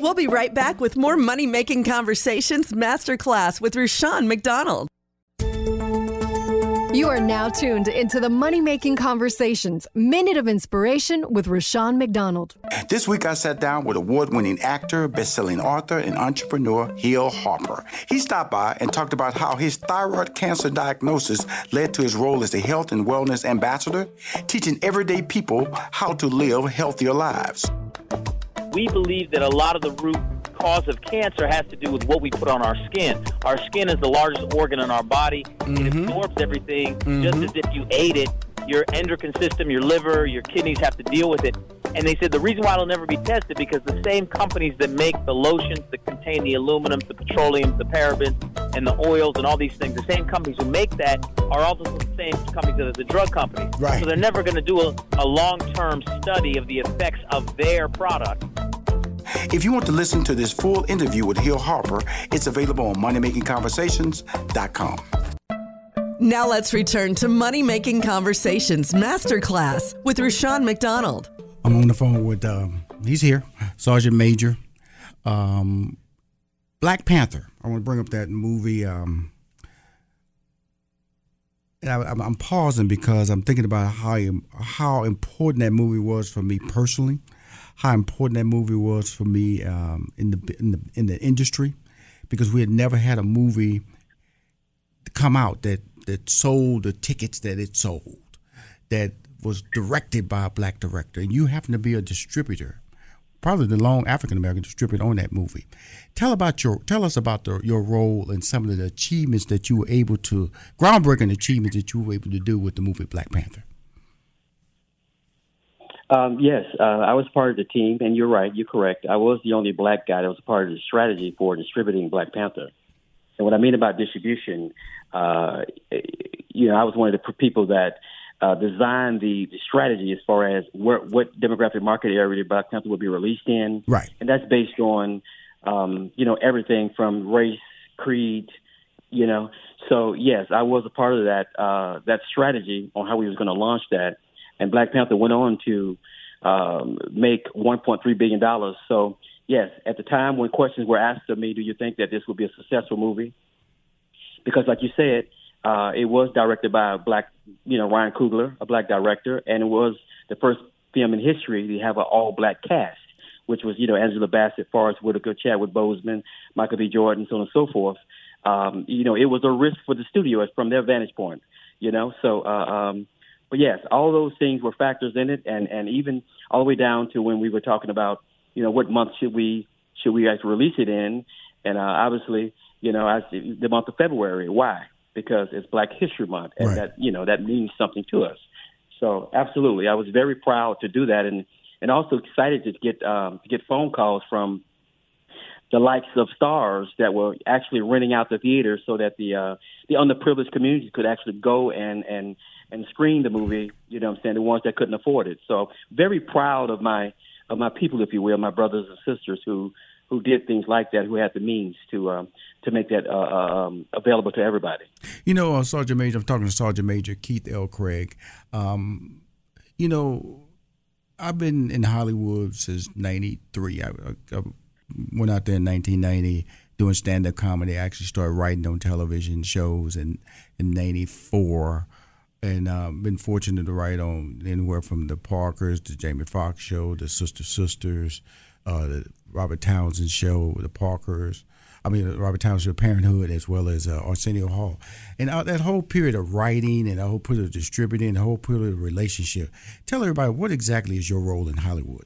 We'll be right back with more money making conversations masterclass with Rushion McDonald. You are now tuned into the Money Making Conversations Minute of Inspiration with Rushion McDonald. This week I sat down with award winning actor, best selling author, and entrepreneur Hill Harper. He stopped by and talked about how his thyroid cancer diagnosis led to his role as a health and wellness ambassador, teaching everyday people how to live healthier lives. We believe that a lot of the root cause of cancer has to do with what we put on our skin. Our skin is the largest organ in our body. It mm-hmm. absorbs everything just mm-hmm. as if you ate it. Your endocrine system, your liver, your kidneys have to deal with it. And they said the reason why it'll never be tested because the same companies that make the lotions that contain the aluminum, the petroleum, the parabens, and the oils and all these things, the same companies who make that are also the same companies that are the drug companies. Right. So they're never going to do a, a long-term study of the effects of their product. If you want to listen to this full interview with Hill Harper, it's available on moneymakingconversations.com. Now let's return to Money Making Conversations Masterclass with Rushion McDonald. I'm on the phone with um, he's here, Sergeant Major, um, Black Panther. I want to bring up that movie. Um, and I, am pausing because I'm thinking about how how important that movie was for me personally, how important that movie was for me um, in the in the in the industry, because we had never had a movie come out that that sold the tickets that it sold, that was directed by a black director, and you happen to be a distributor, probably the long African American distributor on that movie. Tell about your tell us about the, your role and some of the achievements that you were able to groundbreaking achievements that you were able to do with the movie Black Panther. Um, yes, uh, I was part of the team, and you're right. You're correct. I was the only black guy that was part of the strategy for distributing Black Panther. And what I mean about distribution, uh, you know, I was one of the people that uh, design the, the strategy as far as where, what demographic market area Black Panther will be released in. Right. And that's based on, um, you know, everything from race, creed, you know. So yes, I was a part of that uh, that strategy on how we was going to launch that, and Black Panther went on to um, make 1.3 billion dollars. So yes, at the time when questions were asked of me, do you think that this would be a successful movie? Because like you said, uh, it was directed by a black, you know, Ryan Coogler, a black director, and it was the first film in history to have an all-black cast, which was, you know, Angela Bassett, Forest Whitaker, Chadwick Boseman, Michael B. Jordan, so on and so forth. Um, you know, it was a risk for the studio from their vantage point, you know. So, uh, um, but yes, all those things were factors in it, and and even all the way down to when we were talking about, you know, what month should we should we actually release it in, and uh, obviously, you know, I, the month of February. Why? because it's Black History Month, and right. that you know that means something to us. So absolutely, I was very proud to do that, and and also excited to get um, to get phone calls from the likes of stars that were actually renting out the theater so that the uh, the underprivileged community could actually go and and and screen the movie. You know, what I'm saying the ones that couldn't afford it. So very proud of my of my people, if you will, my brothers and sisters who who did things like that, who had the means to um, to make that uh, uh, um, available to everybody. You know, uh, Sergeant Major, I'm talking to Sergeant Major Keith L. Craig. Um, you know, I've been in Hollywood since '93. I, I, went out there in 1990 doing stand-up comedy. I actually started writing on television shows in in '94 and uh, been fortunate to write on anywhere from the Parkers, the Jamie Foxx show, the Sister Sisters, uh, the Robert Townsend show, the Parkers. I mean, Robert Townsend Parenthood, as well as uh, Arsenio Hall, and uh, that whole period of writing and the whole period of distributing, the whole period of relationship. Tell everybody what exactly is your role in Hollywood.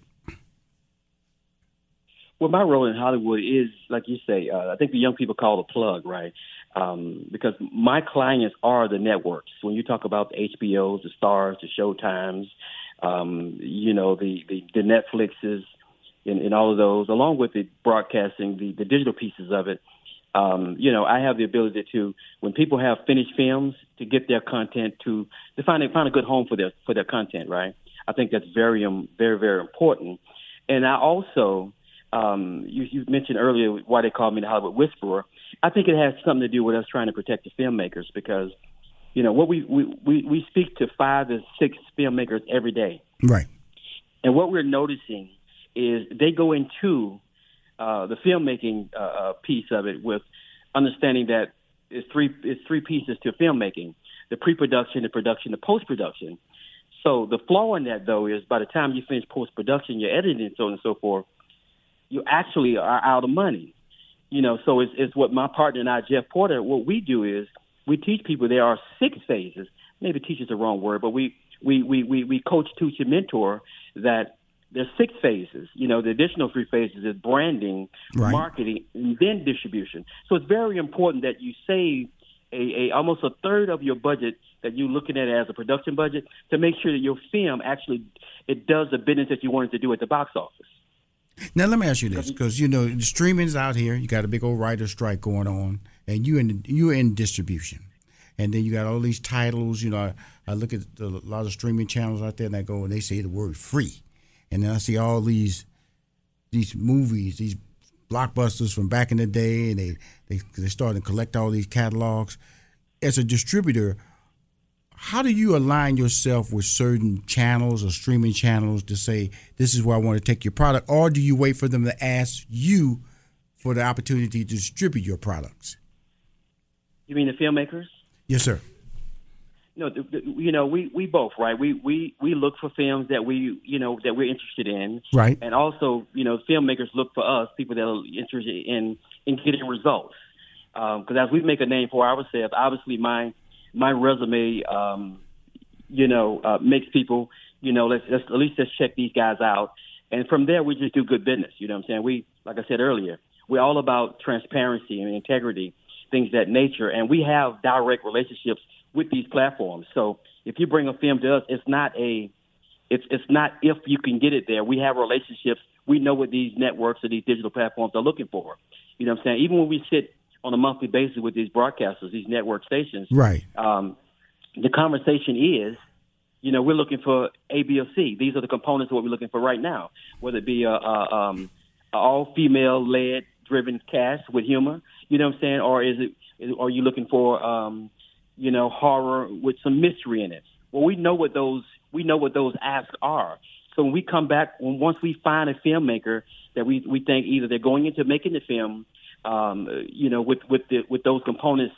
Well, my role in Hollywood is, like you say, uh, I think the young people call it a plug, right? Um, because my clients are the networks. When you talk about the HBOs, the Starz, the Showtimes, um, you know, the, the, the Netflixes, in, in all of those, along with the broadcasting, the, the digital pieces of it. Um, you know, I have the ability to, when people have finished films, to get their content to to find find a good home for their for their content. Right. I think that's very um, very very important. And I also, um, you, you mentioned earlier why they call me the Hollywood Whisperer. I think it has something to do with us trying to protect the filmmakers because, you know, what we we we, we speak to five to six filmmakers every day. Right. And what we're noticing is they go into uh, the filmmaking uh, uh, piece of it with understanding that it's three it's three pieces to filmmaking: the pre-production, the production, the post-production. So the flaw in that though is by the time you finish post-production, your editing, and so on and so forth, you actually are out of money. You know, so it's, it's what my partner and I, Jeff Porter, what we do is we teach people there are six phases. Maybe teach is the wrong word, but we we we we, we coach, teach, and mentor that there's six phases. You know, the additional three phases is branding, right. marketing, and then distribution. So it's very important that you save a, a almost a third of your budget that you're looking at as a production budget to make sure that your film actually it does the business that you want it to do at the box office. Now let me ask you this, because you know the streaming's out here. You got a big old writer strike going on, and you in you're in distribution, and then you got all these titles. You know, I, I look at a lot of streaming channels out there, and I go and they say the word free and then I see all these these movies, these blockbusters from back in the day, and they they they starting to collect all these catalogs. As a distributor, how do you align yourself with certain channels or streaming channels to say this is where I want to take your product, or do you wait for them to ask you for the opportunity to distribute your products? You mean the filmmakers? Yes, sir. No, the, the, you know, we, we both, right? We, we, we look for films that we, you know, that we're interested in. Right. And also, you know, filmmakers look for us, people that are interested in, in getting results. Because um, as we make a name for ourselves, obviously my, my resume, um, you know, uh, makes people, you know, let's, let's at least just check these guys out. And from there, we just do good business. You know what I'm saying? We, like I said earlier, we're all about transparency and integrity, things that nature. And we have direct relationships with these platforms. So if you bring a film to us, it's not a it's it's not if you can get it there. We have relationships. We know what these networks or these digital platforms are looking for. You know what I'm saying? Even when we sit on a monthly basis with these broadcasters, these network stations, right? Um, the conversation is, you know, we're looking for A, B, or C. These are the components of what we're looking for right now. Whether it be a, a, um, all female led driven cast with humor, you know what I'm saying, or is it? Is, are you looking for um, you know, horror with some mystery in it. Well, we know what those we know what those asks are. So when we come back, when once we find a filmmaker that we we think either they're going into making the film, um, you know, with with the with those components,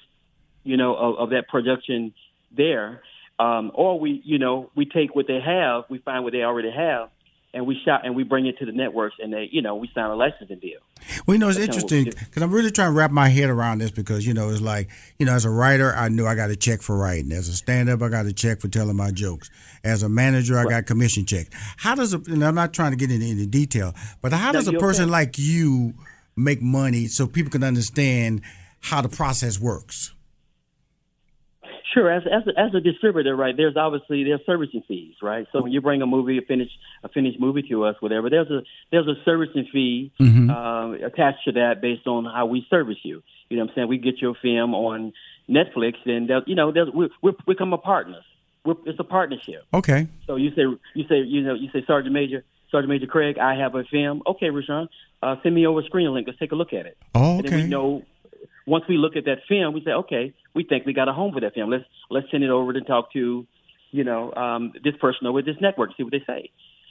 you know, of, of that production there, um, or we you know we take what they have, we find what they already have, and we shot and we bring it to the networks and they you know we sign a licensing deal. Well you know it's That's interesting because i'm really trying to wrap my head around this because you know it's like you know as a writer i knew i got a check for writing. As a stand-up i got a check for telling my jokes. As a manager i got commission check. How does a, and i'm not trying to get into any detail but how does a person okay. like you make money so people can understand how the process works Sure, as as a, as a distributor, right? There's obviously there's servicing fees, right? So when you bring a movie, a finished a finished movie to us, whatever, there's a there's a servicing fee mm-hmm. uh, attached to that based on how we service you. You know what I'm saying? We get your film on Netflix, and you know, there's, we we become a partner. We're, it's a partnership. Okay. So you say you say you know you say Sergeant Major Sergeant Major Craig, I have a film. Okay, Rushion, uh, send me over a screen link. Let's take a look at it. Oh, okay. And then we know once we look at that film, we say, okay, we think we got a home for that film. Let's let's send it over to talk to, you know, um, this person over this network, see what they say.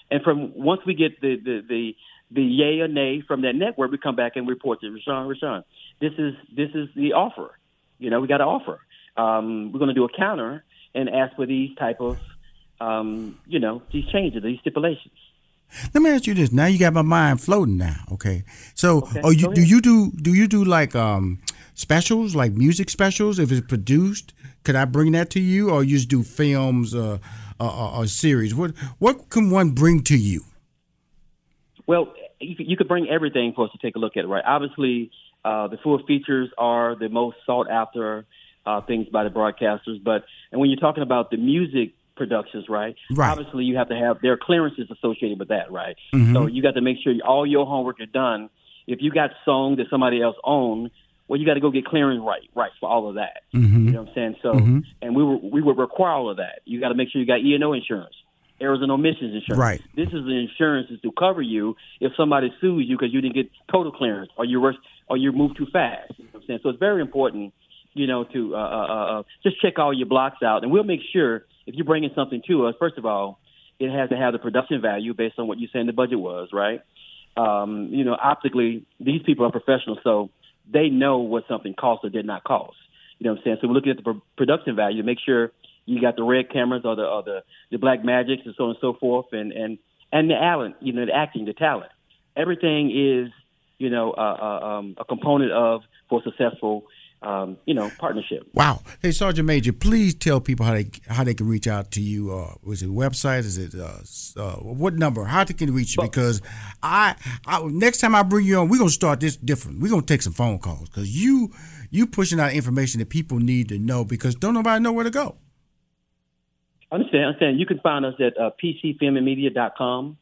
And from once we get the the the, the yay or nay from that network, we come back and report to Rushion. Rushion, this is this is the offer. You know, we got an offer. Um, we're going to do a counter and ask for these type of, um, you know, these changes, these stipulations. Let me ask you this. Now you got my mind floating now. Okay. So, okay, oh, you, do you do do you do like um specials, like music specials? If it's produced, could I bring that to you, or you just do films uh, uh, or series? What what can one bring to you? Well, you could bring everything for us to take a look at. Right. Obviously, uh, the full features are the most sought after uh, things by the broadcasters. But and when you're talking about the music productions, right? Right. Obviously, you have to have there are clearances associated with that, right? Mm-hmm. So you got to make sure all your homework is done. If you got songs that somebody else owns, well, you got to go get clearing right, right for all of that. Mm-hmm. You know what I'm saying? So, mm-hmm. and we were, we would require all of that. You got to make sure you got E and O insurance, errors and omissions insurance. Right. This is the insurance is to cover you if somebody sues you because you didn't get total clearance or you were or you moved too fast. You know what I'm saying? So it's very important, you know, to uh, uh, uh, just check all your blocks out, and we'll make sure if you're bringing something to us, first of all, it has to have the production value based on what you saying the budget was, right? Um, you know, optically, these people are professionals, so they know what something costs or did not cost. You know what I'm saying? So we're looking at the production value to make sure you got the red cameras or the or the the black magics and so on and so forth, and and and the talent, you know, the acting, the talent. Everything is, you know, uh, uh, um, a component of for successful um, you know, partnership. Wow. Hey, Sergeant Major, please tell people how they how they can reach out to you. Uh, was it website? Is it uh, uh, what number? How they can reach you? Because I, I next time I bring you on, we're gonna start this different. We're gonna take some phone calls because you you pushing out information that people need to know because don't nobody know where to go. Understand? I understand? You can find us at uh, pcfilmandmedia.com.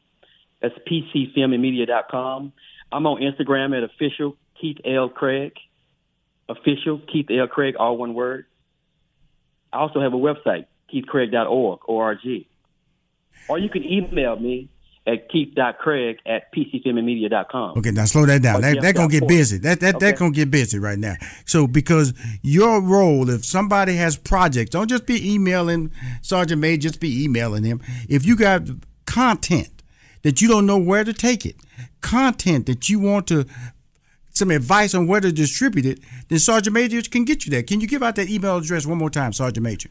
That's pcfilmandmedia.com. I'm on Instagram at official Keith L. Craig official, Keith L. Craig, all one word. I also have a website, keithcraig.org, O-R-G. Or you can email me at keith.craig at pcfilmandmedia.com. Okay, now slow that down. Or That, that gonna get busy. That that Okay. that gonna get busy right now. So because your role, if somebody has projects, don't just be emailing Sergeant May, just be emailing him. If you got content that you don't know where to take it, content that you want to some advice on where to distribute it, then Sergeant Major can get you there. Can you give out that email address one more time, Sergeant Major?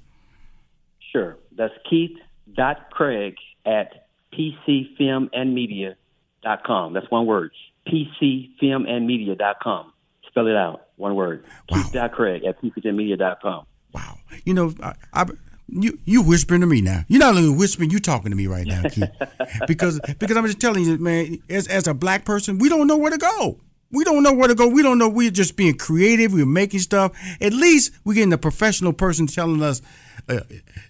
Sure. That's keith.craig at pcfilmandmedia.com. That's one word. pcfilmandmedia.com. Spell it out. One word. Keith.craig at pcfilmandmedia.com. Wow. You know, I, I, you you whispering to me now. You're not only whispering, You're talking to me right now, Keith. [laughs] because because I'm just telling you, man. As as a black person, we don't know where to go. We don't know where to go. We don't know. We're just being creative. We're making stuff. At least we're getting a professional person telling us uh,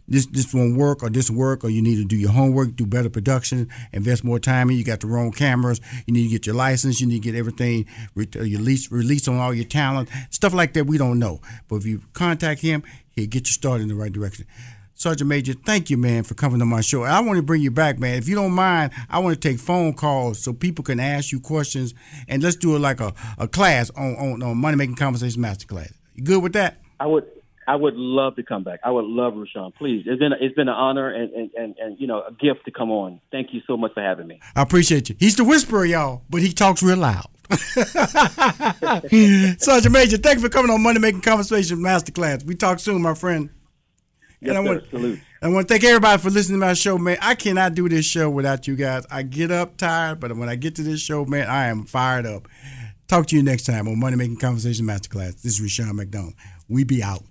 this this won't work or this work or you need to do your homework, do better production, invest more time in. You got the wrong cameras. You need to get your license. You need to get everything uh, release release on all your talent, stuff like that. We don't know, but if you contact him, he'll get you started in the right direction. Sergeant Major, thank you, man, for coming to my show. I want to bring you back, man. If you don't mind, I want to take phone calls so people can ask you questions, and let's do it like a, a class on, on, on Money Making Conversation Masterclass. You good with that? I would I would love to come back. I would love Rushion. Please. It's been it's been an honor and, and, and, and you know a gift to come on. Thank you so much for having me. I appreciate you. He's the whisperer, y'all, but he talks real loud. [laughs] Sergeant Major, thank you for coming on Money Making Conversation Masterclass. We talk soon, my friend. Yes, and I sir. want, Salute. I want to thank everybody for listening to my show, man. I cannot do this show without you guys. I get up tired, but when I get to this show, man, I am fired up. Talk to you next time on Money Making Conversation Masterclass. This is Rushion McDonald. We be out.